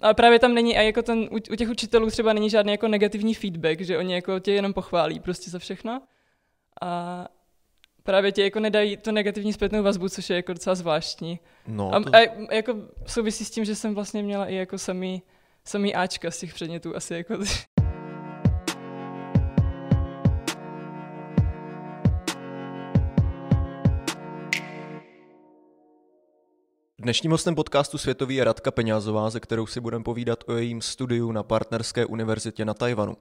Ale právě tam není, a jako ten, u, u těch učitelů třeba není žádný jako negativní feedback, že oni jako tě jenom pochválí prostě za všechno. A právě ti jako nedají tu negativní zpětnou vazbu, což je jako docela zvláštní. No, A, to... a jako souvisí s tím, že jsem vlastně měla i jako samý, samý Ačka z těch předmětů asi jako... Dnešním hostem podcastu Světový je Radka Peňázová, ze kterou si budeme povídat o jejím studiu na partnerské univerzitě na Tajvanu.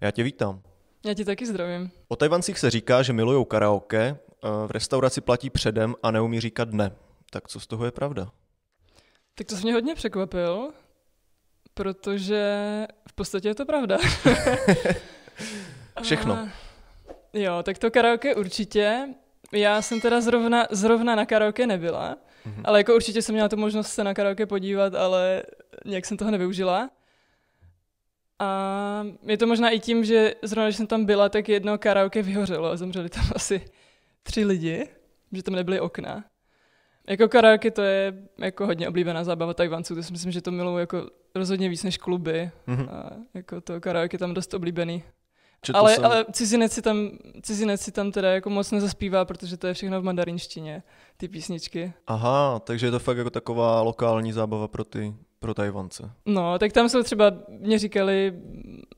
Já tě vítám. Já ti taky zdravím. O Tajvancích se říká, že milují karaoke, eh, v restauraci platí předem a neumí říkat ne. Tak co z toho je pravda? Tak to jsi mě hodně překvapil, protože v podstatě je to pravda. Všechno. A, jo, tak to karaoke určitě. Já jsem teda zrovna, zrovna na karaoke nebyla, Mhm. ale jako určitě jsem měla tu možnost se na karaoke podívat, ale nějak jsem toho nevyužila. A je to možná i tím, že zrovna když jsem tam byla, tak jedno karaoke vyhořelo a zemřeli tam asi tři lidi, že tam nebyly okna. Jako karaoke to je jako hodně oblíbená zábava Tajvanců, to si myslím, že to milují jako rozhodně víc než kluby. Mhm. A jako to karaoke tam dost oblíbený. Četl Ale, jsem... ale cizinec, si tam, cizinec si tam teda jako moc nezaspívá, protože to je všechno v mandarinštině, ty písničky. Aha, takže je to fakt jako taková lokální zábava pro ty, pro Tajvance. No, tak tam jsou třeba, mě říkali,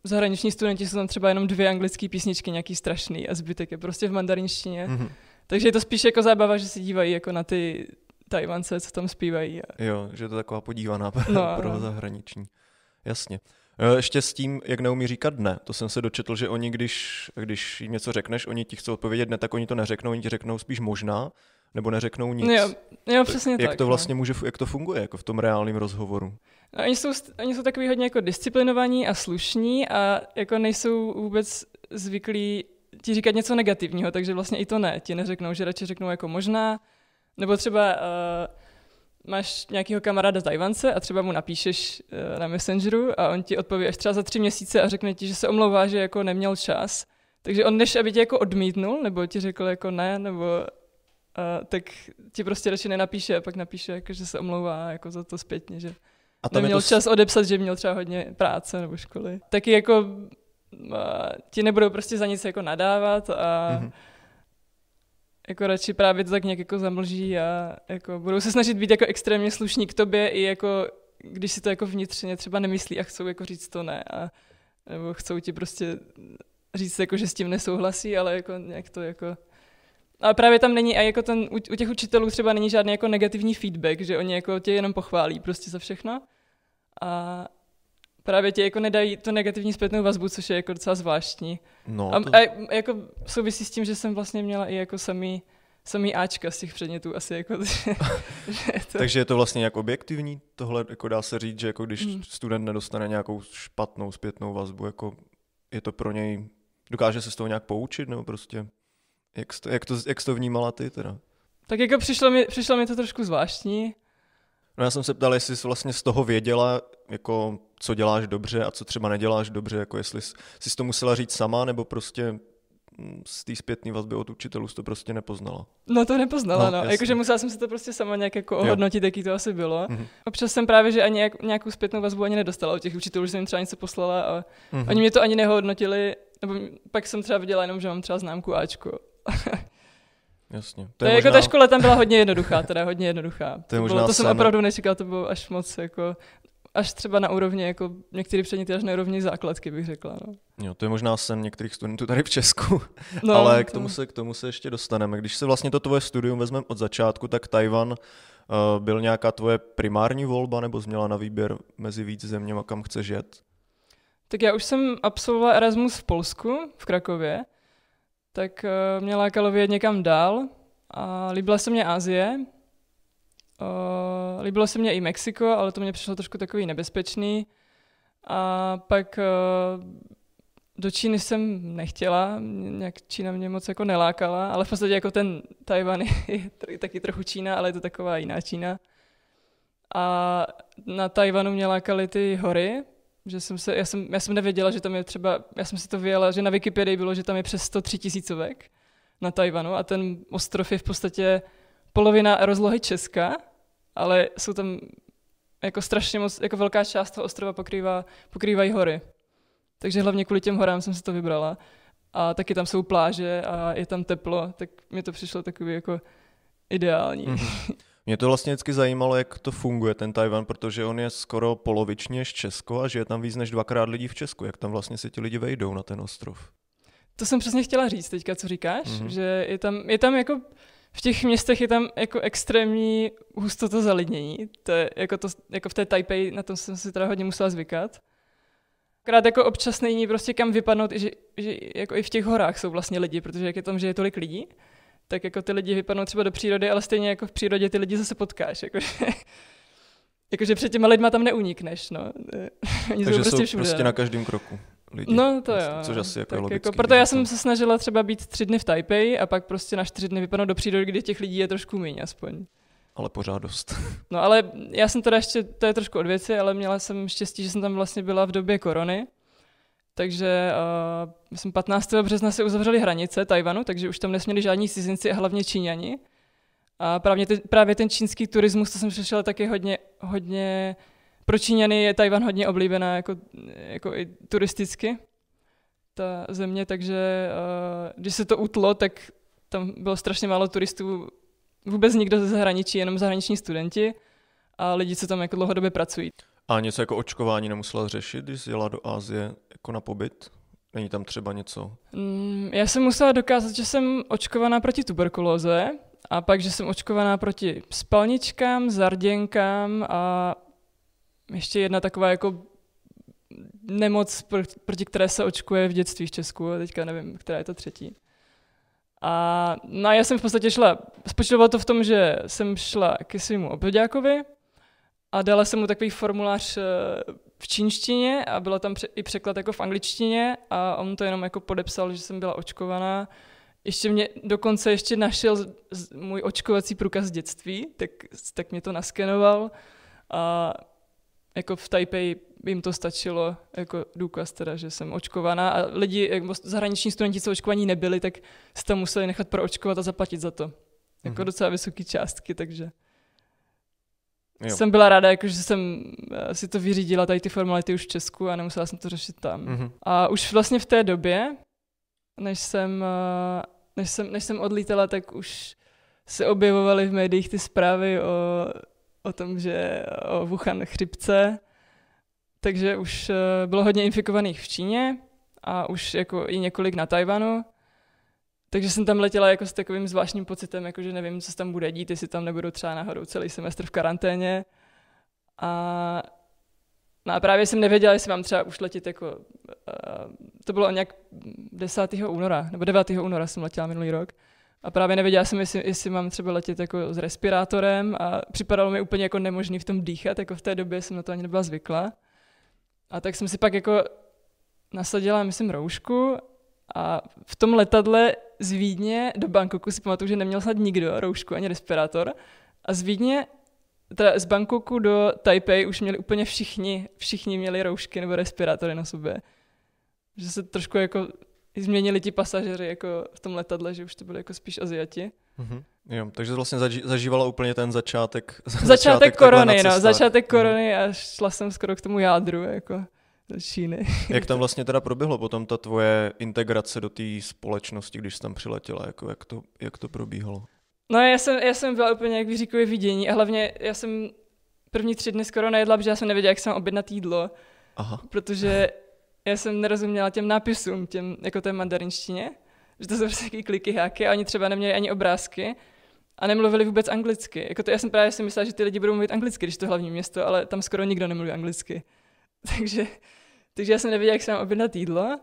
zahraniční studenti jsou tam třeba jenom dvě anglické písničky, nějaký strašný a zbytek je prostě v mandarinštině. Mhm. Takže je to spíš jako zábava, že se dívají jako na ty Tajvance, co tam zpívají. A... Jo, že to je taková podívaná pro, No, pro no. zahraniční. Jasně. E, Ještě s tím, jak neumí říkat ne. To jsem se dočetl, že oni, když, když jim něco řekneš, oni ti chcou odpovědět ne, tak oni to neřeknou, oni ti řeknou spíš možná, nebo neřeknou nic. Jo, jo, přesně jak tak. to no. vlastně může, jak to funguje, jako v tom reálném rozhovoru? No, oni, jsou, oni jsou takový hodně jako disciplinovaní a slušní a jako nejsou vůbec zvyklí ti říkat něco negativního, takže vlastně i to ne. Ti neřeknou, že radši řeknou jako možná, nebo třeba uh, máš nějakého kamaráda Tajvance a třeba mu napíšeš uh, na Messengeru a on ti odpoví až třeba za tři měsíce a řekne ti, že se omlouvá, že jako neměl čas. Takže on než aby tě jako odmítnul, nebo ti řekl jako ne, nebo uh, tak ti prostě radši nenapíše a pak napíše, jako, že se omlouvá jako za to zpětně, že A tam neměl to, čas odepsat, že měl třeba hodně práce nebo školy. Taky jako ti nebudou prostě za nic jako nadávat a Mhm. Jako radši právě to tak nějak jako zamlží a jako budou se snažit být jako extrémně slušní k tobě i jako když si to jako vnitřně třeba nemyslí a chcou jako říct to ne a nebo chcou ti prostě říct jako, že s tím nesouhlasí, ale jako nějak to jako ale právě tam není, a jako ten, u, těch učitelů třeba není žádný jako negativní feedback, že oni jako tě jenom pochválí prostě za všechno. A právě ti jako nedají tu negativní zpětnou vazbu, což je jako docela zvláštní. no, A, to, a jako souvisí s tím, že jsem vlastně měla i jako samý, samý Ačka z těch předmětů asi jako, že, že to, takže je to vlastně nějak objektivní, tohle jako dá se říct, že jako když Mm. student nedostane nějakou špatnou zpětnou vazbu, jako je to pro něj, dokáže se z toho nějak poučit, nebo prostě, jak to, jak to, jak to vnímala ty teda? tak jako přišlo mi, přišlo mi to trošku zvláštní. No já jsem se ptal, jestli jsi vlastně z toho věděla, jako co děláš dobře a co třeba neděláš dobře, jako jestli jsi to musela říct sama, nebo prostě mm, z té zpětné vazby od učitelů jsi to prostě nepoznala. No to nepoznala, No, no. Jakože musela jsem se to prostě sama nějak jako ohodnotit, jaký to asi bylo. Mhm. Občas jsem právě, že ani jak, nějakou zpětnou vazbu ani nedostala od těch učitelů, že jsem jim třeba něco poslala a Mhm. oni mě to ani nehodnotili, nebo pak jsem třeba viděla jenom, že mám třeba známku Ačko. Jasně. To je, jako ta škola tam byla hodně jednoduchá, teda hodně jednoduchá. To je bylo, možná to jsem opravdu nečekal, to bylo až moc jako, až třeba na úrovni, jako některé předměty až na úrovni základky bych řekla. No, Jo, to je možná sen některých studentů tady v Česku, no ale k to- tomu, se, k tomu se ještě dostaneme. Když se vlastně to tvoje studium vezmeme od začátku, tak Tajvan uh, byl nějaká tvoje primární volba, nebo jsi měla na výběr mezi víc zeměma, kam chceš jet? Tak já už jsem absolvovala Erasmus v Polsku, v Krakově, tak uh, mě lákalo vyjet někam dál a líbila se mě Asie. Uh, líbilo se mě i Mexiko, ale to mě přišlo trošku takový nebezpečný. A pak uh, do Číny jsem nechtěla, nějak Čína mě moc jako nelákala, ale v podstatě jako ten Tajvan je taky trochu Čína, ale je to taková jiná Čína. A na Tajvanu mě lákaly ty hory, že jsem se, já jsem, já jsem nevěděla, že tam je třeba, já jsem si to vyjela, že na Wikipedii bylo, že tam je přes 103 tisícovek na Tajvanu a ten ostrov je v podstatě polovina rozlohy Česka, ale jsou tam jako strašně moc, jako velká část toho ostrova pokrývá, pokrývají hory. Takže hlavně kvůli těm horám jsem si to vybrala. A taky tam jsou pláže a je tam teplo, tak mi to přišlo takový jako ideální. Mm-hmm. Mě to vlastně vždycky zajímalo, jak to funguje, ten Tajvan, protože on je skoro polovičně z Česko a že je tam víc než dvakrát lidí v Česku. Jak tam vlastně si ti lidi vejdou na ten ostrov? To jsem přesně chtěla říct teďka, co říkáš, mm-hmm. že je tam, je tam jako v těch městech je tam jako extrémní hustota zalidnění. To je jako, to, jako v té Taipei, na tom jsem si teda hodně musela zvykat. Akorát jako občas není prostě kam vypadnout, že, že jako i v těch horách jsou vlastně lidi, protože jak je tam, že je tolik lidí, tak jako ty lidi vypadnou třeba do přírody, ale stejně jako v přírodě ty lidi zase potkáš. Jakože, jakože před těma lidma tam neunikneš. No. Oni Takže jsou prostě, prostě na každém kroku. Lidi, no to vlastně, jo. Což asi jako tak logický, jako, Proto já jsem se snažila třeba být tři dny v Taipei a pak prostě na čtyři dny vypadnout do přírody, kde těch lidí je trošku méně aspoň. Ale pořád dost. no ale já jsem teda ještě, to je trošku od věci, ale měla jsem štěstí, že jsem tam vlastně byla v době korony, takže uh, myslím 15. března se uzavřely hranice Tajvanu, takže už tam nesměli žádní cizinci a hlavně Číňani. A právě ten, právě ten čínský turismus, to jsem přišel taky hodně, hodně pro Číňany je Tajvan hodně oblíbená jako, jako i turisticky ta země, takže uh, když se to utlo, tak tam bylo strašně málo turistů, vůbec nikdo ze zahraničí, jenom zahraniční studenti a lidi, co tam jako dlouhodobě pracují. A něco jako očkování nemusela řešit, když jela do Ázie jako na pobyt? Není tam třeba něco? Mm, já jsem musela dokázat, že jsem očkovaná proti tuberkulóze a pak, že jsem očkovaná proti spalničkám, zarděnkám a ještě jedna taková jako nemoc, proti které se očkuje v dětství v Česku, a teďka nevím, která je to třetí. A no já jsem v podstatě šla, spočívalo to v tom, že jsem šla ke svému obhoďákovi a dala jsem mu takový formulář eh, v čínštině a bylo tam i překlad jako v angličtině a on to jenom jako podepsal, že jsem byla očkovaná. Ještě mě dokonce ještě našel můj očkovací průkaz dětství, tak, tak mě to naskenoval a jako v Taipei jim to stačilo jako důkaz teda, že jsem očkovaná a lidi, jako zahraniční studenti, co očkovaní nebyli, tak se tam museli nechat proočkovat a zaplatit za to. Jako mm-hmm. docela vysoké částky, takže jo. jsem byla ráda, jako, že jsem eh, si to vyřídila, tady ty formality už v Česku a nemusela jsem to řešit tam. Mm-hmm. A už vlastně v té době, než jsem, eh, než jsem, než jsem odlítala, tak už se objevovaly v médiích ty zprávy o o tom, že o Wuhan chřipce, takže už eh, bylo hodně infikovaných v Číně a už jako i několik na Tajvanu. Takže jsem tam letěla jako s takovým zvláštním pocitem, jako že nevím, co se tam bude dít, jestli tam nebudu třeba náhodou celý semestr v karanténě. A, no a právě jsem nevěděla, jestli mám třeba už letět jako, uh, to bylo nějak 10. února, nebo 9. února jsem letěla minulý rok. A právě nevěděla jsem, jestli, jestli mám třeba letět jako s respirátorem a připadalo mi úplně jako nemožný v tom dýchat, jako v té době jsem na to ani nebyla zvyklá. A tak jsem si pak jako nasadila, myslím, roušku a v tom letadle z Vídně do Bangkoku si pamatuju, že neměl snad nikdo roušku ani respirátor. A z Vídně, teda z Bangkoku do Taipei už měli úplně všichni, všichni měli roušky nebo respirátory na sobě. Že se trošku jako změnili ti pasažeři jako v tom letadle, že už to byly jako spíš Aziati. Mm-hmm. Jo, takže vlastně zaži- zažívala úplně ten začátek. Začátek, začátek korony, no, začátek mhm. korony mm. a šla jsem skoro k tomu jádru, jako do Číny. Jak tam vlastně teda proběhlo potom ta tvoje integrace do té společnosti, když jsi tam přiletěla, jako jak to, jak to probíhalo? No já jsem, já jsem byla úplně jak výříkové vidění a hlavně já jsem první tři dny skoro nejedla, protože já jsem nevěděla, jak jsem objednat jídlo. Aha. Protože já jsem nerozuměla těm nápisům, těm, jako té mandarinštině, že to jsou všechny kliky háky a oni třeba neměli ani obrázky a nemluvili vůbec anglicky. Jako to, já jsem právě si myslela, že ty lidi budou mluvit anglicky, když to je hlavní město, ale tam skoro nikdo nemluví anglicky. takže, takže já jsem nevěděla, jak se mám objednat jídlo.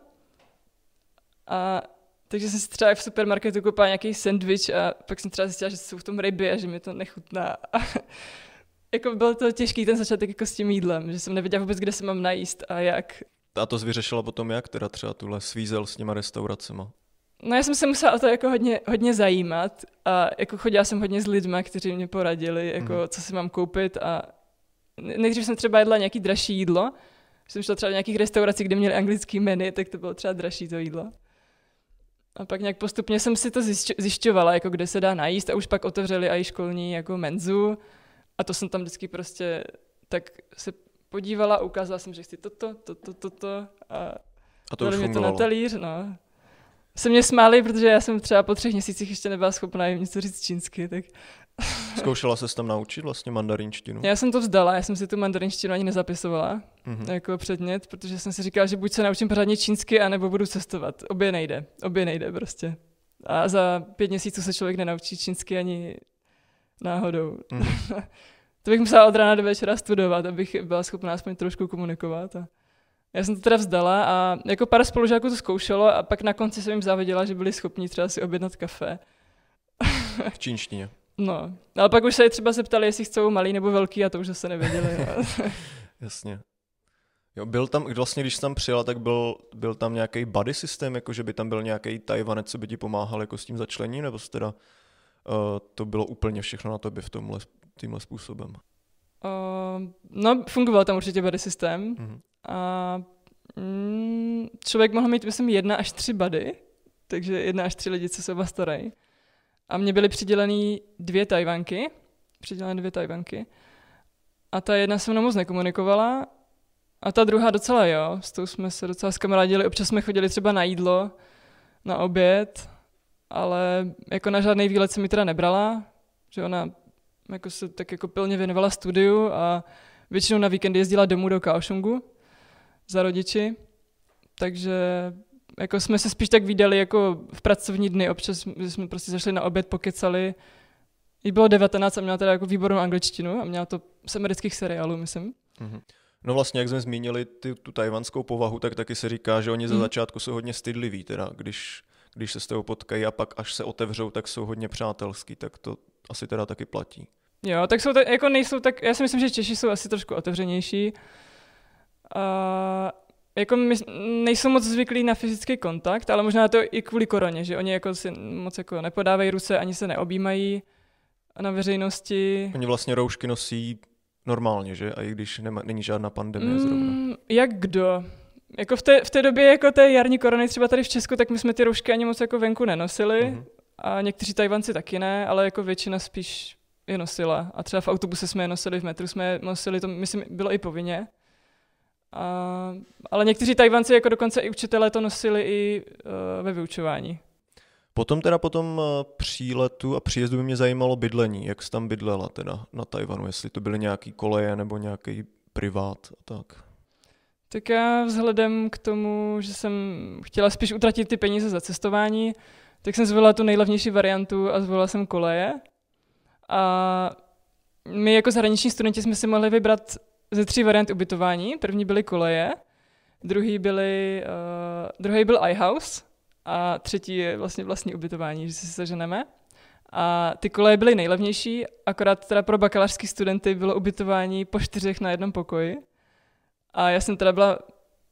A takže jsem si třeba v supermarketu koupila nějaký sandwich a pak jsem třeba zjistila, že jsou v tom ryby a že mi to nechutná. A jako bylo to těžký ten začátek jako s tím jídlem, že jsem nevěděla vůbec, kde se mám najíst a jak. A to jsi vyřešila potom jak, teda třeba tuhle svízel s těma restauracema? No já jsem se musela o to jako hodně, hodně zajímat a jako chodila jsem hodně s lidmi, kteří mě poradili, jako mm. co si mám koupit a nejdřív jsem třeba jedla nějaký dražší jídlo, jsem šla třeba do nějakých restaurací, kde měli anglický menu, tak to bylo třeba dražší to jídlo. A pak nějak postupně jsem si to zjišťovala, jako kde se dá najíst a už pak otevřeli i školní jako menzu a to jsem tam vždycky prostě tak se podívala ukázala jsem, že chci toto, toto, toto a, a to už mě to na talíř, no. Se mě smáli, protože já jsem třeba po třech měsících ještě nebyla schopná jim něco říct čínsky, tak... Zkoušela se tam naučit vlastně mandarinštinu? Já jsem to vzdala, já jsem si tu mandarinštinu ani nezapisovala mm-hmm. jako předmět, protože jsem si říkala, že buď se naučím pořádně čínsky, anebo budu cestovat. Obě nejde, obě nejde prostě. A za pět měsíců se člověk nenaučí čínsky ani náhodou. Mm-hmm. to bych musela od rána do večera studovat, abych byla schopná aspoň trošku komunikovat. A já jsem to teda vzdala a jako pár spolužáků to zkoušelo a pak na konci jsem jim záviděla, že byli schopni třeba si objednat kafe. v čínštině. No, ale pak už se je třeba zeptali, jestli chcou malý nebo velký a to už zase nevěděli. Jasně. Jo, byl tam, vlastně když jsi tam přijela, tak byl, byl tam nějaký buddy systém, jako že by tam byl nějaký Tajvanec, co by ti pomáhal jako s tím začlením, nebo teda uh, to bylo úplně všechno na tobě v tomhle, tímhle způsobem? Uh, no, fungoval tam určitě buddy systém. Mm-hmm. A mm, člověk mohl mít, myslím, jedna až tři bady, takže jedna až tři lidi, co se oba starají. A mně byly přiděleny dvě tajvanky, přidělené dvě tajvanky. A ta jedna se mnou moc nekomunikovala, a ta druhá docela jo, s tou jsme se docela zkamarádili, občas jsme chodili třeba na jídlo, na oběd, ale jako na žádný výlet se mi teda nebrala, že ona jako se tak jako pilně věnovala studiu a většinou na víkendy jezdila domů do Kaohsiungu za rodiči, takže jako jsme se spíš tak viděli jako v pracovní dny, občas jsme prostě zašli na oběd, pokecali. Jí bylo 19 a měla teda jako výbornou angličtinu a měla to z amerických seriálů, myslím. Mm-hmm. No vlastně, jak jsme zmínili ty, tu tajvanskou povahu, tak taky se říká, že oni ze mhm. začátku jsou hodně stydliví, teda, když, když se s tebou potkají a pak až se otevřou, tak jsou hodně přátelský, tak to asi teda taky platí. Jo, tak jsou tak, jako nejsou tak, já si myslím, že Češi jsou asi trošku otevřenější. A jako my, nejsou moc zvyklí na fyzický kontakt, ale možná to i kvůli koroně, že oni jako si moc jako nepodávají ruce, ani se neobjímají na veřejnosti. Oni vlastně roušky nosí normálně, že? A i když nema, není žádná pandemie mm, zrovna. Jak kdo? Jako v té, v té době jako té jarní korony třeba tady v Česku, tak my jsme ty roušky ani moc jako venku nenosili. Mm-hmm. A někteří Tajvanci taky ne, ale jako většina spíš je nosila. A třeba v autobuse jsme je nosili, v metru jsme je nosili, to myslím bylo i povinně. A, ale někteří Tajvanci, jako dokonce i učitelé, to nosili i uh, ve vyučování. Potom teda po tom eh, příletu a příjezdu by mě zajímalo bydlení. Jak jsi tam bydlela teda na Tajvanu? Jestli to byly nějaký koleje nebo nějaký privát a tak. Tak já vzhledem k tomu, že jsem chtěla spíš utratit ty peníze za cestování, tak jsem zvolila tu nejlevnější variantu a zvolila jsem koleje. A my jako zahraniční studenti jsme si mohli vybrat ze tří variant ubytování. První byly koleje, druhý, byly, uh, druhý byl iHouse a třetí je vlastně vlastní ubytování, že si seženeme. A ty koleje byly nejlevnější, akorát teda pro bakalářský studenty bylo ubytování po čtyřech na jednom pokoji. A já jsem teda byla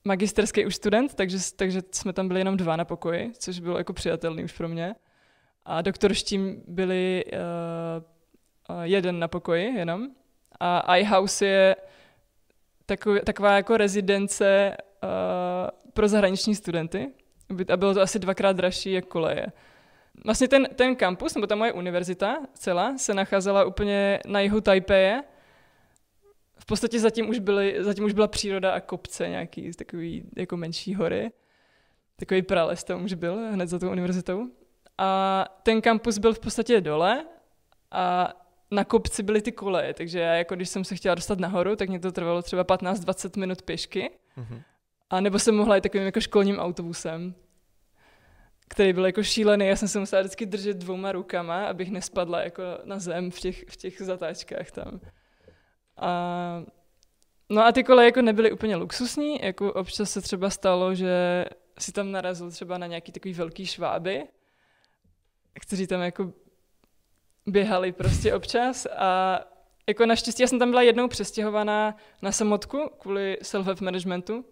magisterský už student, takže, takže jsme tam byli jenom dva na pokoji, což bylo jako přijatelný už pro mě. A doktorštím byli uh, uh, jeden na pokoji jenom. A iHouse je takový, taková jako rezidence uh, pro zahraniční studenty a bylo to asi dvakrát dražší jak koleje. Vlastně ten, ten kampus, nebo ta moje univerzita celá, se nacházela úplně na jihu Taipeje. V podstatě zatím už, byly, zatím už byla příroda a kopce nějaký, takový jako menší hory. Takový prales tam už byl hned za tou univerzitou. A ten kampus byl v podstatě dole a na kopci byly ty koleje, takže já jako když jsem se chtěla dostat nahoru, tak mě to trvalo třeba 15-20 minut pěšky. Mm-hmm. A nebo jsem mohla jít takovým jako školním autobusem, který byl jako šílený. Já jsem se musela vždycky držet dvouma rukama, abych nespadla jako na zem v těch, v těch zatáčkách tam. A, no a ty koleje jako nebyly úplně luxusní, jako občas se třeba stalo, že si tam narazil třeba na nějaký takový velký šváby, kteří tam jako běhali prostě občas a jako naštěstí já jsem tam byla jednou přestěhovaná na samotku kvůli self-help managementu,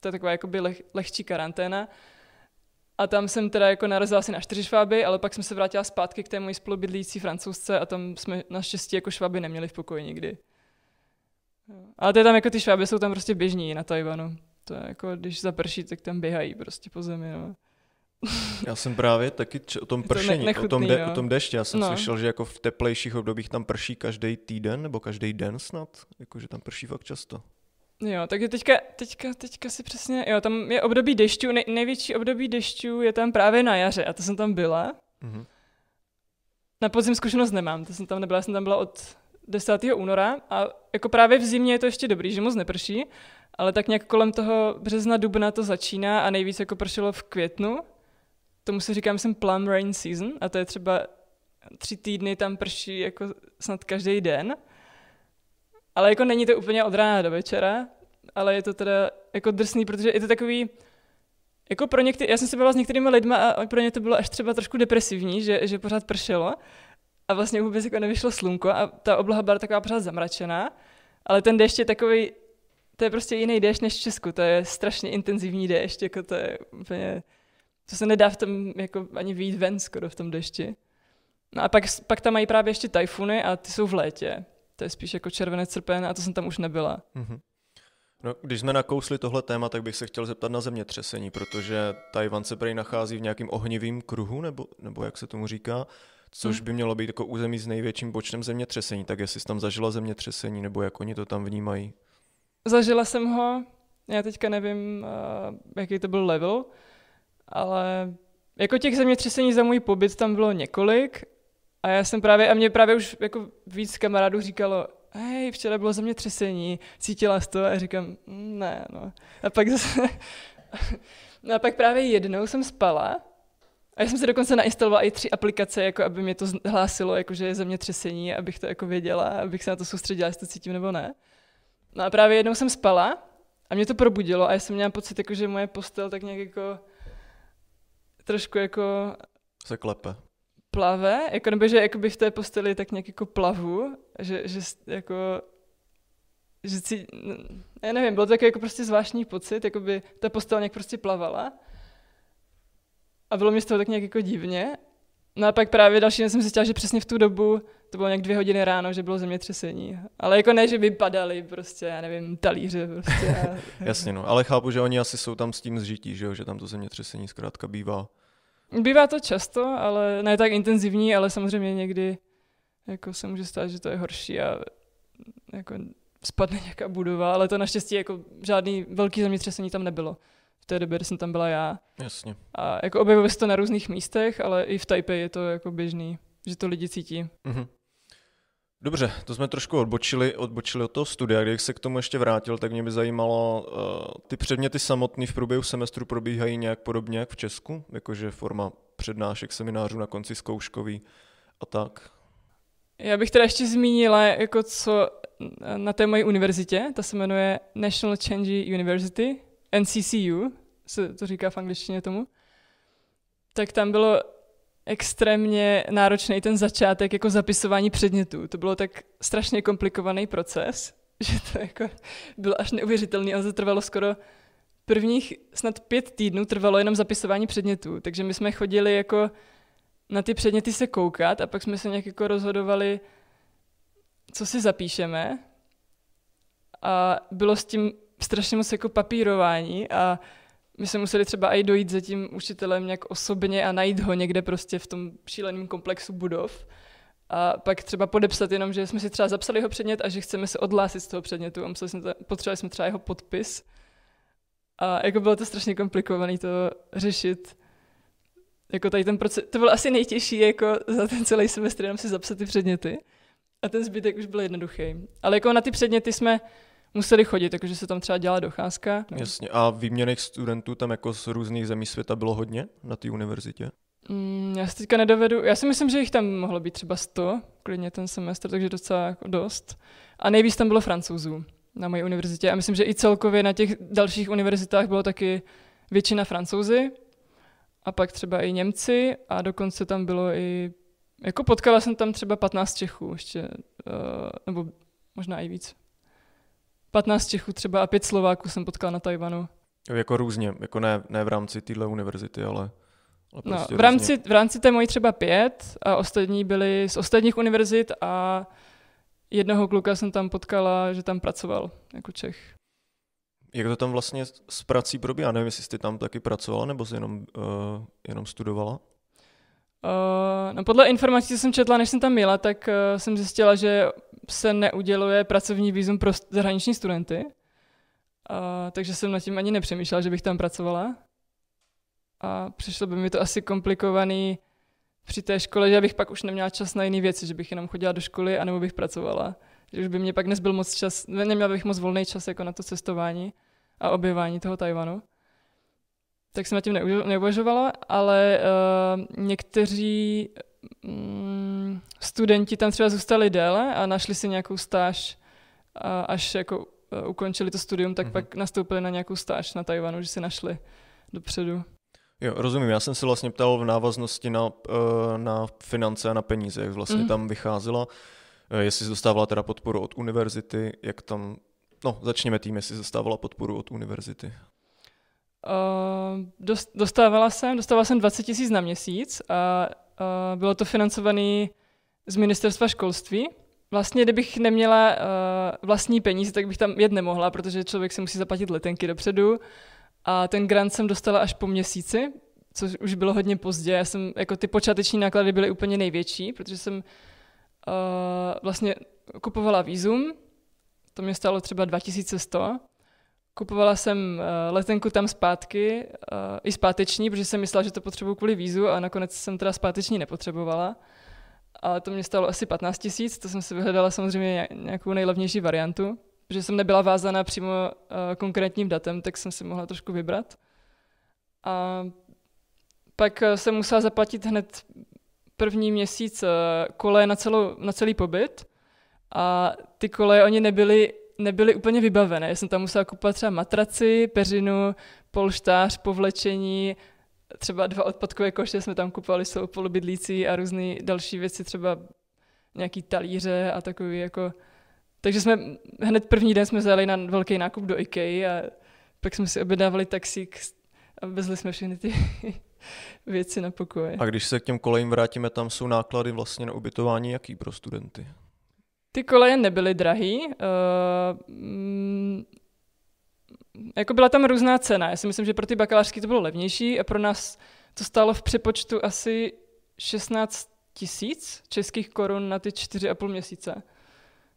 to je taková jakoby leh, lehčí karanténa. A tam jsem teda jako narazila asi na čtyři šváby, ale pak jsem se vrátila zpátky k té mojí spolubydlící francouzce a tam jsme naštěstí jako šváby neměli v pokoji nikdy. Ale to je tam jako ty šváby jsou tam prostě běžní na Tajvanu. To je jako, když zaprší, tak tam běhají prostě po zemi. No. Já jsem právě taky č- o tom pršení, ne- nechutný, o, tom de- no. o tom dešti. Já jsem no. slyšel, že jako v teplejších obdobích tam prší každý týden nebo každý den snad, jako že tam prší fakt často. Jo, takže teďka, teďka, teďka si přesně, jo, tam je období dešťů, nej, největší období dešťů je tam právě na jaře a to jsem tam byla. Mm-hmm. Na podzim zkušenost nemám, to jsem tam nebyla, já jsem tam byla od 10. února a jako právě v zimě je to ještě dobrý, že moc neprší, ale tak nějak kolem toho března, dubna to začíná a nejvíc jako pršelo v květnu. Tomu se říká, myslím, plum rain season a to je třeba tři týdny tam prší jako snad každý den. Ale jako není to úplně od rána do večera, ale je to teda jako drsný, protože je to takový, jako pro některé, já jsem se byla s některými lidmi a pro ně to bylo až třeba trošku depresivní, že, že pořád pršelo a vlastně vůbec jako nevyšlo slunko a ta obloha byla taková pořád zamračená, ale ten déšť je takový, to je prostě jiný déšť než v Česku, to je strašně intenzivní déšť, jako to je úplně, to se nedá v tom jako ani vyjít ven skoro v tom dešti. No a pak, pak tam mají právě ještě tajfuny a ty jsou v létě. To je spíš jako červené srpen a to jsem tam už nebyla. Mm-hmm. No, když jsme nakousli tohle téma, tak bych se chtěl zeptat na zemětřesení, protože Tajvan se prý nachází v nějakým ohnivým kruhu, nebo, nebo jak se tomu říká, což hmm. by mělo být jako území s největším počtem zemětřesení. Tak jestli jsi tam zažila zemětřesení, nebo jak oni to tam vnímají? Zažila jsem ho, já teďka nevím, uh, jaký to byl level, ale jako těch zemětřesení za můj pobyt tam bylo několik a já jsem právě, a mě právě už jako víc kamarádů říkalo, hej, včera bylo zemětřesení, cítila jsi to? A říkám, mm, ne, no. A pak zase, no a pak právě jednou jsem spala a já jsem si dokonce nainstalovala i tři aplikace, jako aby mě to hlásilo, jako že je zemětřesení, abych to jako věděla, abych se na to soustředila, jestli to cítím nebo ne. No a právě jednou jsem spala a mě to probudilo a já jsem měla pocit, jako, že moje postel tak nějak jako trošku jako... Se klepe plave, jako, nebo že jakoby v té posteli tak nějak jako plavu, že, že jako že si, já nevím, byl to takový jako prostě zvláštní pocit, jako by ta postel nějak prostě plavala. A bylo mi z toho tak nějak jako divně. No a pak právě další den jsem si že přesně v tu dobu, to bylo nějak dvě hodiny ráno, že bylo zemětřesení. Ale jako ne, že by padaly prostě, já nevím, talíře prostě. A, Jasně no, ale chápu, že oni asi jsou tam s tím zžití, že, jo? že tam to zemětřesení zkrátka bývá. Bývá to často, ale ne tak intenzivní, ale samozřejmě někdy jako se může stát, že to je horší a jako spadne nějaká budova, ale to naštěstí jako žádný velký zemětřesení tam nebylo. V té době, kdy jsem tam byla já. Jasně. A jako objevuje se to na různých místech, ale i v Taipei je to jako běžný, že to lidi cítí. Mm-hmm. Dobře, to jsme trošku odbočili, odbočili od toho studia. Když se k tomu ještě vrátil, tak mě by zajímalo, uh, ty předměty samotný v průběhu semestru probíhají nějak podobně jak v Česku? Jakože forma přednášek, seminářů na konci zkouškový a tak? Já bych teda ještě zmínila, jako co na té mojí univerzitě, ta se jmenuje National Change University, NCCU, se to říká v angličtině tomu, tak tam bylo extrémně náročný ten začátek jako zapisování předmětů. To bylo tak strašně komplikovaný proces, že to jako bylo až neuvěřitelný a to trvalo skoro prvních snad pět týdnů trvalo jenom zapisování předmětů. Takže my jsme chodili jako na ty předměty se koukat a pak jsme se nějak jako rozhodovali, co si zapíšeme. A bylo s tím strašně moc jako papírování a my jsme museli třeba i dojít za tím učitelem nějak osobně a najít ho někde prostě v tom šíleném komplexu budov. A pak třeba podepsat jenom, že jsme si třeba zapsali jeho předmět a že chceme se odhlásit z toho předmětu a jsme to, potřebovali jsme třeba jeho podpis. A jako bylo to strašně komplikované to řešit. Jako tady ten proces, to bylo asi nejtěžší jako za ten celý semestr jenom si zapsat ty předměty. A ten zbytek už byl jednoduchý. Ale jako na ty předměty jsme museli chodit, takže se tam třeba dělala docházka. No. Jasně. A výměných studentů tam jako z různých zemí světa bylo hodně na té univerzitě? Mm, já si teďka nedovedu, já si myslím, že jich tam mohlo být třeba 100, klidně ten semestr, takže docela jako dost. A nejvíc tam bylo francouzů na mojí univerzitě a myslím, že i celkově na těch dalších univerzitách bylo taky většina francouzi a pak třeba i Němci a dokonce tam bylo i, jako potkala jsem tam třeba 15 Čechů ještě, uh, nebo možná i víc. 15 Čechů třeba a 5 Slováků jsem potkal na Tajvanu. Jako různě, jako ne, ne v rámci téhle univerzity, ale, ale no, prostě no, v, rámci, v rámci té mojí třeba pět a ostatní byli z ostatních univerzit a jednoho kluka jsem tam potkala, že tam pracoval jako Čech. Jak to tam vlastně s prací probíhá? Nevím, jestli jsi tam taky pracovala, nebo jsi jenom, uh, jenom studovala? Uh, no podle informací, co jsem četla, než jsem tam měla, tak uh, jsem zjistila, že se neuděluje pracovní výzum pro zahraniční studenty. Uh, takže jsem nad tím ani nepřemýšlela, že bych tam pracovala. A přišlo by mi to asi komplikovaný při té škole, že bych pak už neměla čas na jiné věci, že bych jenom chodila do školy anebo bych pracovala. Že už by mě pak nezbyl moc čas, neměla bych moc volný čas jako na to cestování a objevání toho Tajvanu. Tak jsem na tím neuvažovala, ale uh, někteří um, studenti tam třeba zůstali déle a našli si nějakou stáž, a až jako uh, ukončili to studium, tak mm-hmm. pak nastoupili na nějakou stáž na Tajvanu, že si našli dopředu. Jo, rozumím. Já jsem se vlastně ptal v návaznosti na, eh, na finance a na peníze, jak vlastně mm. tam vycházela. Eh, jestli dostávala teda podporu od univerzity, jak tam... No, začněme tím, jestli dostávala podporu od univerzity. Uh, dost, dostávala jsem, dostávala jsem 20 tisíc na měsíc a bylo to financované z ministerstva školství. Vlastně, kdybych neměla uh, vlastní peníze, tak bych tam jet nemohla, protože člověk si musí zaplatit letenky dopředu a ten grant jsem dostala až po měsíci, což už bylo hodně pozdě. Já jsem, jako ty počáteční náklady byly úplně největší, protože jsem uh, vlastně kupovala výzum, to mě stalo třeba 2100. Kupovala jsem uh, letenku tam zpátky, uh, i zpáteční, protože jsem myslela, že to potřebuju kvůli vízu a nakonec jsem teda zpáteční nepotřebovala. A to mě stalo asi 15 tisíc, to jsem si vyhledala samozřejmě nějakou nejlevnější variantu protože jsem nebyla vázaná přímo uh, konkrétním datem, tak jsem si mohla trošku vybrat. A pak jsem musela zaplatit hned první měsíc koleje na, celou, na celý pobyt a ty koleje, oni nebyly, nebyly úplně vybavené. Já jsem tam musela kupovat třeba matraci, peřinu, polštář, povlečení, třeba dva odpadkové koše jsme tam kupovali, jsou polubydlící a různé další věci, třeba nějaký talíře a takový jako takže jsme hned první den jsme zajeli na velký nákup do IKEA a pak jsme si objednávali taxík a vezli jsme všechny ty věci na pokoje. A když se k těm kolejím vrátíme, tam jsou náklady vlastně na ubytování jaký pro studenty? Ty koleje nebyly drahý. Uh, mm, jako byla tam různá cena. Já si myslím, že pro ty bakalářské to bylo levnější a pro nás to stálo v přepočtu asi 16 tisíc českých korun na ty 4,5 měsíce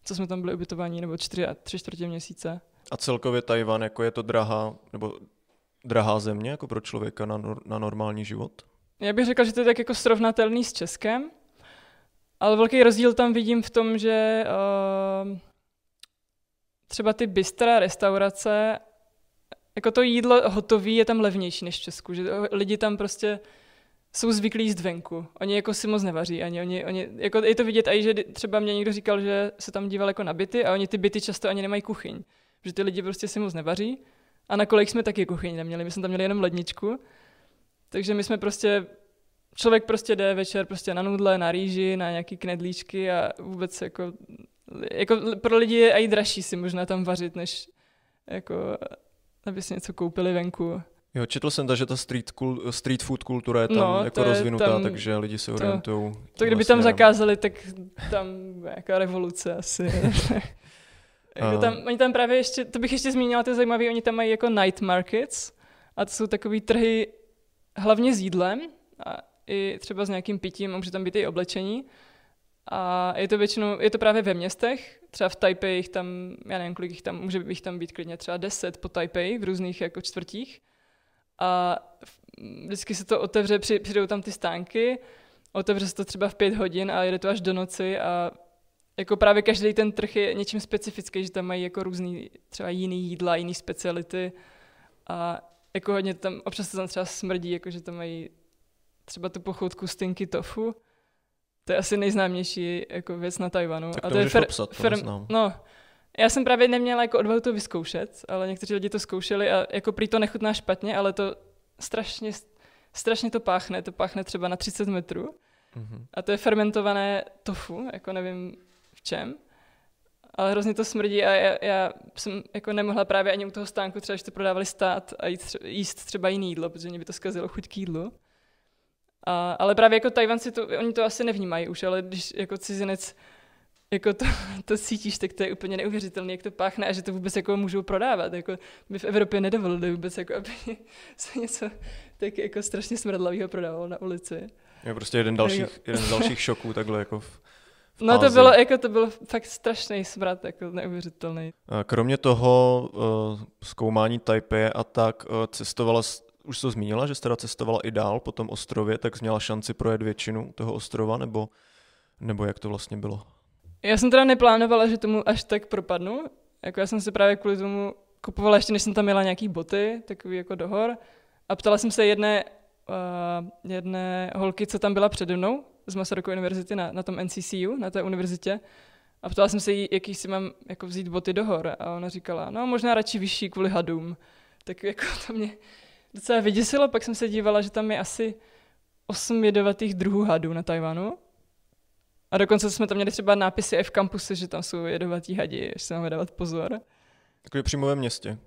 co jsme tam byli ubytovaní, nebo čtyři a tři čtvrtě měsíce. A celkově Tajvan, jako je to drahá, nebo drahá země jako pro člověka na, na normální život? Já bych řekl, že to je tak jako srovnatelný s Českem, ale velký rozdíl tam vidím v tom, že uh, třeba ty bystra, restaurace, jako to jídlo hotový je tam levnější než v Česku, že lidi tam prostě jsou zvyklí jíst venku. Oni jako si moc nevaří. Ani oni, oni, jako je to vidět i, že třeba mě někdo říkal, že se tam díval jako na byty a oni ty byty často ani nemají kuchyň. Že ty lidi prostě si moc nevaří. A na kolik jsme taky kuchyň neměli. My jsme tam měli jenom ledničku. Takže my jsme prostě, člověk prostě jde večer prostě na nudle, na rýži, na nějaký knedlíčky a vůbec jako, jako pro lidi je i dražší si možná tam vařit, než jako, aby si něco koupili venku. Jo, četl jsem to, že ta street, kul, street food kultura je tam no, jako je rozvinutá, tam, takže lidi se orientují. To, to kdyby tam zakázali, tak tam jaká revoluce asi. jako tam, oni tam právě ještě, to bych ještě zmínila, to je zajímavé, oni tam mají jako night markets a to jsou takový trhy hlavně s jídlem a i třeba s nějakým pitím, může tam být i oblečení. A je to většinou, je to právě ve městech, třeba v Taipei jich tam, já nevím, kolik jich tam, může jich tam být klidně třeba 10 po Taipei v různých jako čtvrtích a vždycky se to otevře, přijdou tam ty stánky, otevře se to třeba v pět hodin a jede to až do noci a jako právě každý ten trh je něčím specifický, že tam mají jako různý třeba jiný jídla, jiný speciality a jako hodně tam, občas to tam třeba smrdí, jako že tam mají třeba tu pochoutku stinky tofu, to je asi nejznámější jako věc na Tajvanu. Tak a to, to je fer, obsat, to no, já jsem právě neměla jako odvahu to vyzkoušet, ale někteří lidi to zkoušeli a jako prý to nechutná špatně, ale to strašně, strašně to páchne. To páchne třeba na 30 metrů. Mm-hmm. A to je fermentované tofu, jako nevím v čem. Ale hrozně to smrdí a já, já jsem jako nemohla právě ani u toho stánku, třeba když to prodávali stát a jít, jíst třeba jiný jídlo, protože mě by to zkazilo chuť k jídlu. A, ale právě jako Tajvanci, to, oni to asi nevnímají už, ale když jako cizinec jako to, to cítíš, tak to je úplně neuvěřitelné, jak to páchne a že to vůbec jako můžou prodávat. Jako by v Evropě nedovolili vůbec, jako aby se něco tak jako strašně smradlavého prodávalo na ulici. Je prostě jeden, dalších, jeden z dalších šoků takhle jako v, v No to bylo, jako to bylo fakt strašný smrad, jako neuvěřitelný. Kromě toho uh, zkoumání Taipei a tak uh, cestovala, už to zmínila, že jsi teda cestovala i dál po tom ostrově, tak měla šanci projet většinu toho ostrova, nebo, nebo jak to vlastně bylo? Já jsem teda neplánovala, že tomu až tak propadnu. Jako já jsem si právě kvůli tomu kupovala, ještě než jsem tam měla nějaký boty, takový jako do hor. A ptala jsem se jedné, uh, jedné holky, co tam byla přede mnou z Masarykovy univerzity na, na tom NCCU, na té univerzitě. A ptala jsem se jí, jaký si mám jako vzít boty do hor. A ona říkala, no možná radši vyšší kvůli hadům. Tak jako to mě docela vyděsilo, pak jsem se dívala, že tam je asi osm jedovatých druhů hadů na Tajvanu. A dokonce jsme tam měli třeba nápisy F kampusy, že tam jsou jedovatí hadi, že se máme dávat pozor. Takový přímo ve městě,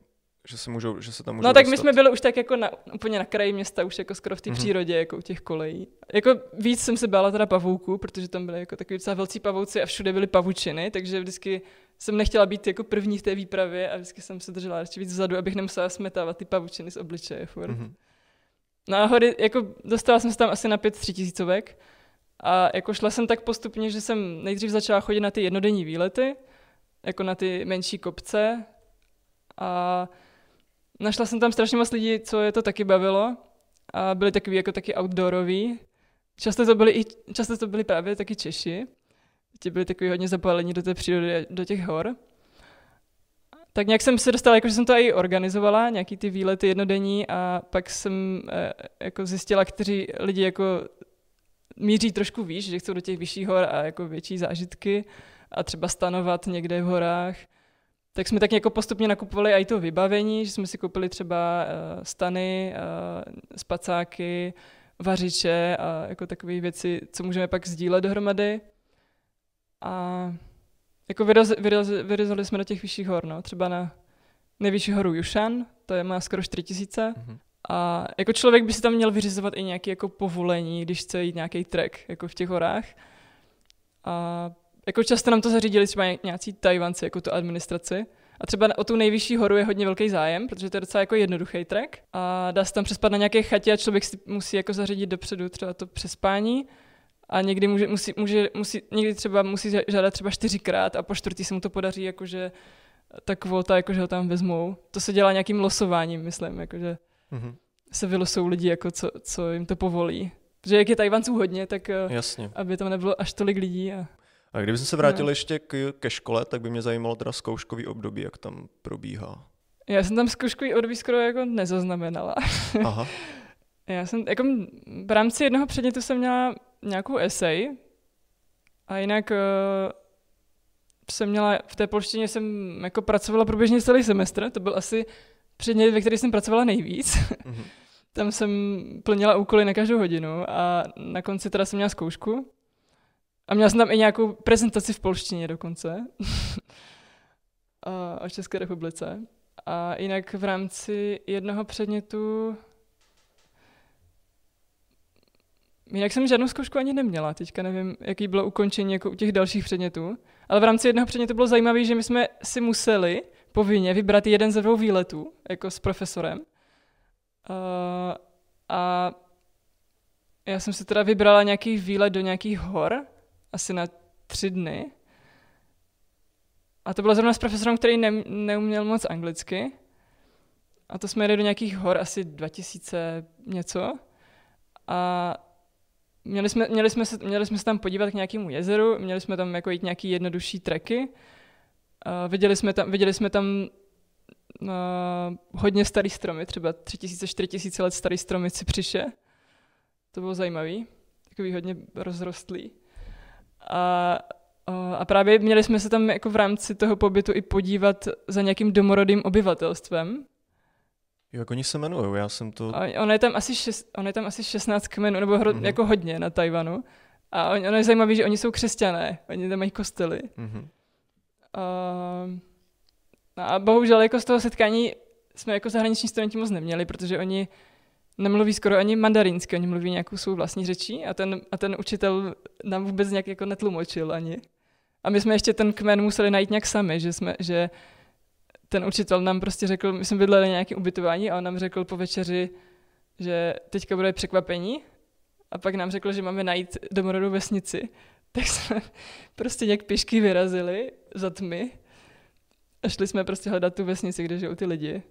že se, můžou, že se tam můžou No tak dostat. my jsme byli už tak jako na, úplně na kraji města, už jako skoro v té mm-hmm. přírodě, jako u těch kolejí. Jako víc jsem se bála teda pavouků, protože tam byly jako takový docela velcí pavouci a všude byly pavučiny, takže vždycky jsem nechtěla být jako první v té výpravě a vždycky jsem se držela ještě víc vzadu, abych nemusela smetávat ty pavučiny z obličeje furt. Mm-hmm. No a hory, jako dostala jsem se tam asi na pět tři tisícovek, a jako šla jsem tak postupně, že jsem nejdřív začala chodit na ty jednodenní výlety, jako na ty menší kopce a našla jsem tam strašně moc lidí, co je to taky bavilo a byli takový jako taky outdooroví. Často to byli, i, často to byli právě taky Češi. Ti byli takový hodně zapálení do té přírody, do těch hor. Tak nějak jsem se dostala, jakože jsem to i organizovala, nějaký ty výlety jednodenní a pak jsem e, jako zjistila, kteří lidi jako míří trošku výš, že chcou do těch vyšších hor a jako větší zážitky a třeba stanovat někde v horách. Tak jsme tak jako postupně nakupovali i to vybavení, že jsme si koupili třeba uh, stany, uh, spacáky, vařiče a jako takové věci, co můžeme pak sdílet dohromady. A jako vyrazili jsme do těch vyšších hor, no. třeba na nejvyšší horu Yushan, to je má skoro 4000. Mm-hmm. A jako člověk by si tam měl vyřizovat i nějaké jako povolení, když chce jít nějaký trek jako v těch horách. A jako často nám to zařídili třeba nějací Tajvanci, jako tu administraci. A třeba o tu nejvyšší horu je hodně velký zájem, protože to je docela jako jednoduchý trek. A dá se tam přespat na nějaké chatě a člověk si musí jako zařídit dopředu třeba to přespání. A někdy, může, musí, může, musí, někdy třeba musí žádat třeba čtyřikrát a po čtvrtý se mu to podaří, jakože ta kvota, jakože ho tam vezmou. To se dělá nějakým losováním, myslím, jakože mm-hmm. se vylosou lidi, jako co, co jim to povolí. Protože jak je Tajvanců hodně, tak eh, Jasně. aby tam nebylo až tolik lidí. A... A kdyby se vrátil no. ještě k, ke škole, tak by mě zajímalo teda zkouškový období, jak tam probíhá. Já jsem tam zkouškový období skoro jako nezaznamenala. Aha. Já jsem, jako v rámci jednoho předmětu jsem měla nějakou esej a jinak uh, jsem měla, v té polštině jsem jako pracovala průběžně celý semestr, to byl asi předmět, ve který jsem pracovala nejvíc. Mm-hmm. Tam jsem plnila úkoly na každou hodinu a na konci teda jsem měla zkoušku. A měla jsem tam i nějakou prezentaci v polštině dokonce. o České republice. A jinak v rámci jednoho předmětu Jinak jsem žádnou zkoušku ani neměla, teďka nevím, jaký bylo ukončení jako u těch dalších předmětů, ale v rámci jednoho předmětu bylo zajímavé, že my jsme si museli povinně vybrat jeden ze dvou výletů, jako s profesorem. Uh, a já jsem si teda vybrala nějaký výlet do nějakých hor, asi na tři dny. A to bylo zrovna s profesorem, který ne, neuměl moc anglicky. A to jsme jeli do nějakých hor, asi 2000 něco. A měli jsme, měli jsme, se, měli jsme se tam podívat k nějakému jezeru, měli jsme tam jako jít nějaký jednodušší treky. Uh, viděli jsme tam, viděli jsme tam uh, hodně starý stromy, třeba 3000-4000 let starý stromy Cypřiše. To bylo zajímavý, takový hodně rozrostlý. A, uh, a právě měli jsme se tam jako v rámci toho pobytu i podívat za nějakým domorodým obyvatelstvem. Jak oni se jmenují? Já jsem to... A on je tam asi, šest, on je tam asi 16 kmenů, nebo hro, mm-hmm. jako hodně na Tajvanu. A on, ono je zajímavé, že oni jsou křesťané, oni tam mají kostely. Mm-hmm. Uh, a bohužel jako z toho setkání jsme jako zahraniční studenti moc neměli, protože oni nemluví skoro ani mandarinsky, oni mluví nějakou svou vlastní řečí a ten, a ten učitel nám vůbec nějak jako netlumočil ani. A my jsme ještě ten kmen museli najít nějak sami, že, jsme, že ten učitel nám prostě řekl, my jsme bydleli nějaké ubytování a on nám řekl po večeři, že teďka bude překvapení a pak nám řekl, že máme najít domorodou vesnici. Tak jsme prostě nějak pišky vyrazili za tmy a šli jsme prostě hledat tu vesnici, kde žijou ty lidi.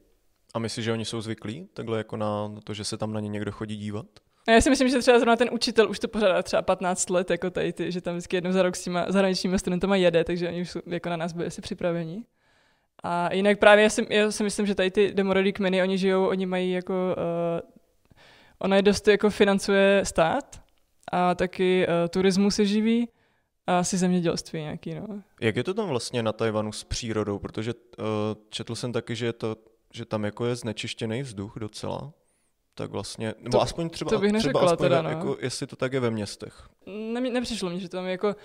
A myslíš, že oni jsou zvyklí takhle jako na to, že se tam na ně někdo chodí dívat? A já si myslím, že třeba zrovna ten učitel už to pořádá třeba 15 let, jako tady ty, že tam vždycky jednou za rok s těma zahraničními studentama jede, takže oni už jsou jako na nás byli asi připraveni. A jinak právě já si, já si myslím, že tady ty domorodý kmeny, oni žijou, oni mají jako, uh, ona je dost jako financuje stát a taky uh, turismus se živí a asi zemědělství nějaký, no. Jak je to tam vlastně na Tajvanu s přírodou? Protože uh, četl jsem taky, že, je to, že tam jako je znečištěný vzduch docela. Tak vlastně, nebo To- aspoň třeba, to bych třeba neřekla aspoň teda, ve- no. jako, jestli to tak je ve městech. Ne, nepřišlo mi, že tam je jako,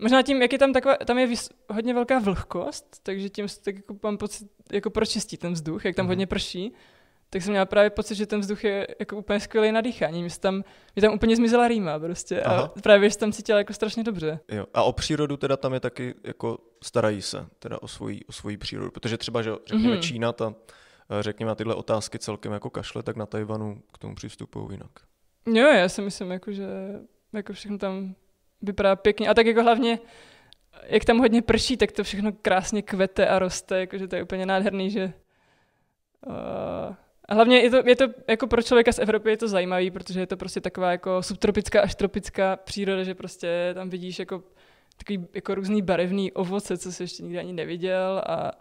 možná tím, jak je tam taková, tam je vys, hodně velká vlhkost, takže tím se tak jako mám pocit, jako pročistí ten vzduch, jak tam Mhm. hodně prší, tak jsem měla právě pocit, že ten vzduch je jako úplně skvělý na dýchání. Mě, tam, mě tam úplně zmizela rýma prostě a Aha. právě že jsem tam cítila jako strašně dobře. Jo. A o přírodu teda tam je taky, jako starají se teda o svoji, o svoji přírodu. Protože třeba, že řekněme Mhm. Čína, ta, eh, řekněme na tyhle otázky celkem jako kašle, tak na Tajvanu k tomu přistupují jinak. Jo, já si myslím, jako, že jako všechno tam vypadá pěkně. A tak jako hlavně, jak tam hodně prší, tak to všechno krásně kvete a roste, jakože to je úplně nádherný, že... Uh, a hlavně je to, je to, jako pro člověka z Evropy je to zajímavý, protože je to prostě taková jako subtropická až tropická příroda, že prostě tam vidíš jako takový jako různý barevný ovoce, co jsi ještě nikdy ani neviděl a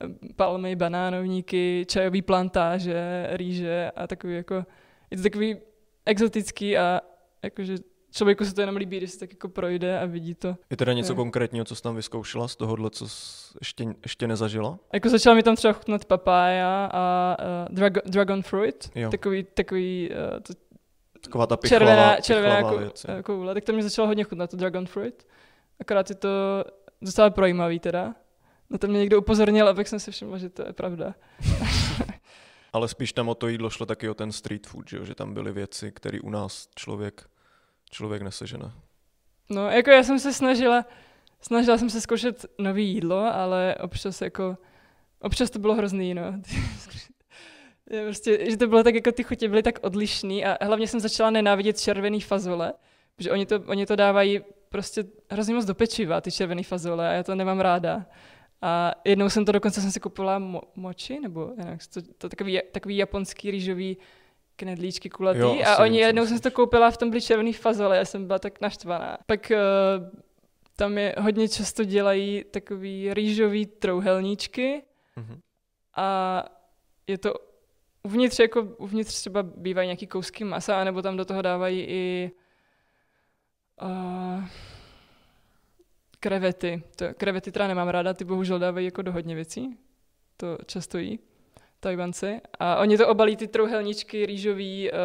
eh, palmy, banánovníky, čajové plantáže, rýže a takový jako, je to takový exotický a jakože člověku se to jenom líbí, když se tak jako projde a vidí to. Je teda něco Jo. konkrétního, co jsi tam vyzkoušela z tohohle, co jsi ještě, ještě nezažila? Jako začala mi tam třeba chutnat papája a uh, drago, dragon fruit, Jo. takový, takový uh, to Taková ta pichlava, červená, červená pichlava kou, věc. eh, koule, tak to mi začalo hodně chutnat, to dragon fruit. Akorát je to docela projímavý teda. Na to mě někdo upozornil, abych jsem si všiml, že to je pravda. Ale spíš tam o to jídlo šlo taky o ten street food, že, jo? že tam byly věci, které u nás člověk, člověk nesežene. No, jako já jsem se snažila, snažila jsem se zkoušet nový jídlo, ale občas jako, občas to bylo hrozný, no. Prostě, že to bylo tak, jako ty chutě byly tak odlišný a hlavně jsem začala nenávidět červený fazole, protože oni to, oni to dávají prostě hrozně moc do pečiva, ty červený fazole a já to nemám ráda. A jednou jsem to dokonce jsem si koupila mo- moči, nebo jinak, to, to takový, takový japonský rýžový knedlíčky kulatý Jo, a oni jednou jsem to koupila v tom byly červený fazole, já jsem byla tak naštvaná. Pak uh, tam je hodně často dělají takový rýžový trouhelníčky Mhm. a je to uvnitř, jako uvnitř třeba bývají nějaký kousky masa, nebo tam do toho dávají i uh, krevety. To, krevety teda nemám ráda, ty bohužel dávají jako do hodně věcí. To často jí Tajvanci. A oni to obalí ty trouhelníčky rýžový uh,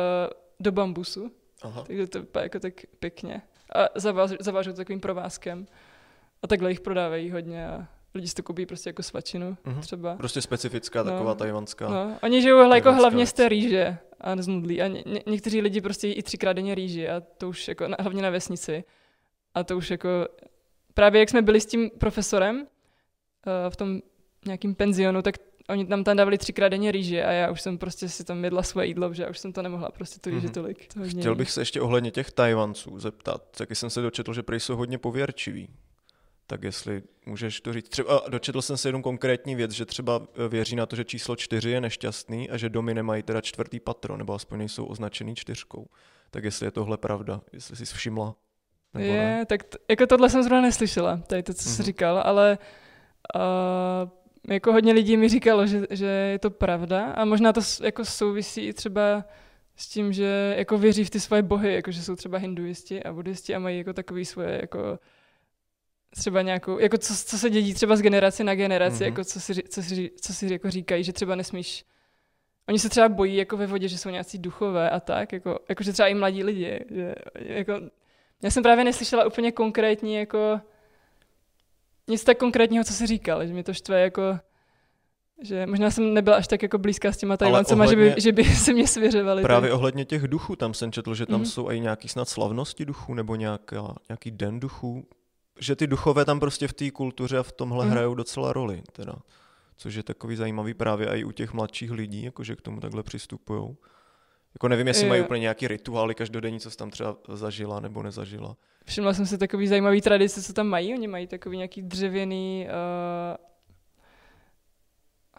do bambusu, Aha. takže to vypadá jako tak pěkně. A zaváž, zavážou to takovým provázkem. A takhle jich prodávají hodně a lidi si to koupí prostě jako svačinu Mhm. třeba. Prostě specifická, No. taková tajvanská. No, oni žijou jako Tajvanská hlavně věc. z té rýže a z nudlí. A ně, ně, někteří lidi prostě jí i třikrát denně rýži a to už jako, na, hlavně na vesnici. A to už jako, právě jak jsme byli s tím profesorem uh, v tom nějakým penzionu, tak oni tam tam dávali třikrát denně rýži a já už jsem prostě si tam jedla svoje jídlo, že já už jsem to nemohla prostě tu rýži Mhm. tolik. To hodně Chtěl bych se ještě ohledně těch Tajvanců zeptat. Taky jsem se dočetl, že prý jsou hodně pověrčiví. Tak jestli můžeš to říct. Třeba a dočetl jsem se jednu konkrétní věc, že třeba e, věří na to, že číslo čtyři je nešťastný a že domy nemají teda čtvrtý patro, nebo aspoň nejsou označený čtyřkou. Tak jestli je tohle pravda, jestli jsi všimla. Nebo je, ne? tak t- jako tohle jsem zrovna neslyšela, tady to, co jsi Mhm. říkal, ale uh, jako hodně lidí mi říkalo, že, že je to pravda a možná to jako souvisí i třeba s tím, že jako věří v ty svoje bohy, jako že jsou třeba hinduisti a buddhisti a mají jako takový svoje jako třeba nějakou, jako co, co se dědí třeba z generace na generaci, Mhm. mm-hmm. jako co si, co, si, co si jako říkají, že třeba nesmíš Oni se třeba bojí jako ve vodě, že jsou nějací duchové a tak, jako, jako že třeba i mladí lidi, že jako, já jsem právě neslyšela úplně konkrétní, jako nic tak konkrétního, co jsi říkal, že mi to štve jako, že možná jsem nebyla až tak jako blízká s těma Tajvancema, že, by, že by se mě svěřovali. Právě ohledně těch duchů, tam jsem četl, že tam Mhm. jsou i nějaký snad slavnosti duchů nebo nějaká, nějaký den duchů. že ty duchové tam prostě v té kultuře a v tomhle Mhm. hrajou docela roli, teda. Což je takový zajímavý právě i u těch mladších lidí, jakože k tomu takhle přistupují. Jako nevím, jestli Jo. mají úplně nějaký rituály každodenní, co jsi tam třeba zažila nebo nezažila. Všimla jsem si takový zajímavý tradice, co tam mají. Oni mají takový nějaký dřevěný...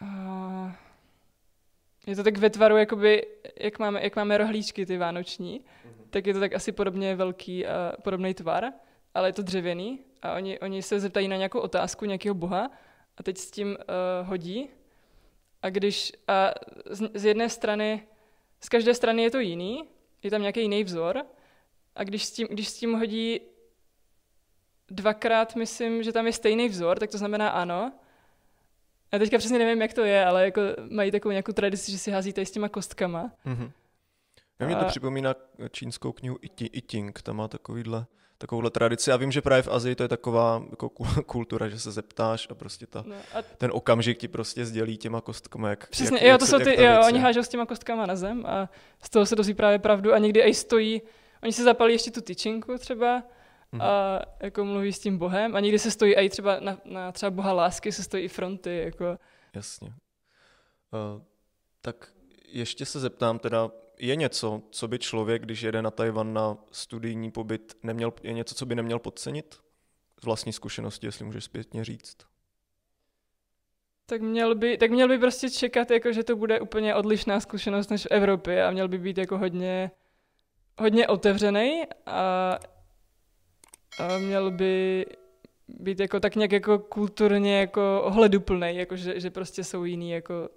Uh, uh, je to tak ve tvaru, jakoby, jak máme, jak máme rohlíčky ty vánoční, mm-hmm. tak je to tak asi podobně velký a podobný tvar, ale je to dřevěný a oni, oni se zeptají na nějakou otázku nějakého boha a teď s tím uh, hodí a když a z, z jedné strany, z každé strany je to jiný, je tam nějaký jiný vzor a když s tím, když s tím hodí dvakrát, myslím, že tam je stejný vzor, tak to znamená ano. Já teďka přesně nevím, jak to je, ale jako mají takovou nějakou tradici, že si hází tady s těma kostkama. Mhm. Já mě to A- připomíná čínskou knihu Iti- Iting, tam má takovýhle, takovouhle tradici. Já vím, že právě v Azii to je taková jako kul- kultura, že se zeptáš a prostě ta, No a ten okamžik ti prostě sdělí těma kostkama, jak přesně, jak, jo, jak to se- jsou ty, jo, oni hážou s těma kostkama na zem a z toho se dozví právě pravdu a někdy i stojí, oni se zapalí ještě tu tyčinku třeba Mhm. a jako mluví s tím bohem a někdy se stojí i třeba na, na třeba boha lásky se stojí fronty, jako Jasně. Uh, tak ještě se zeptám teda, je něco, co by člověk, když jede na Tajvan na studijní pobyt, neměl, je něco, co by neměl podcenit? Z vlastní zkušenosti, jestli můžeš zpětně říct. Tak měl by, tak měl by prostě čekat, jako, že to bude úplně odlišná zkušenost než v Evropě a měl by být jako hodně, hodně otevřený a, a měl by být jako tak nějak jako kulturně jako ohleduplný, jako že, že prostě jsou jiný jako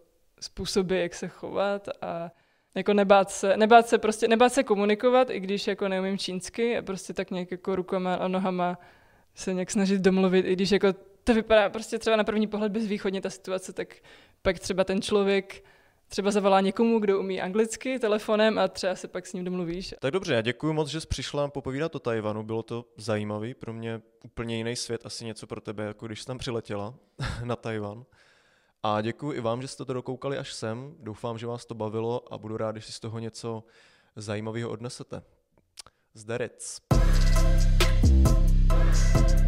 způsoby, jak se chovat a jako nebát se, nebát se prostě, nebát se komunikovat, i když jako neumím čínsky a prostě tak nějak jako rukama a nohama se nějak snažit domluvit, i když jako to vypadá prostě třeba na první pohled bezvýchodně ta situace, tak pak třeba ten člověk třeba zavolá někomu, kdo umí anglicky telefonem a třeba se pak s ním domluvíš. Tak dobře, já děkuji moc, že jsi přišla popovídat o Tajvanu, bylo to zajímavý, pro mě úplně jiný svět, asi něco pro tebe, jako když jsi tam přiletěla na Tajvan. A děkuji i vám, že jste to dokoukali až sem. Doufám, že vás to bavilo a budu rád, když si z toho něco zajímavého odnesete. Zderec. thank you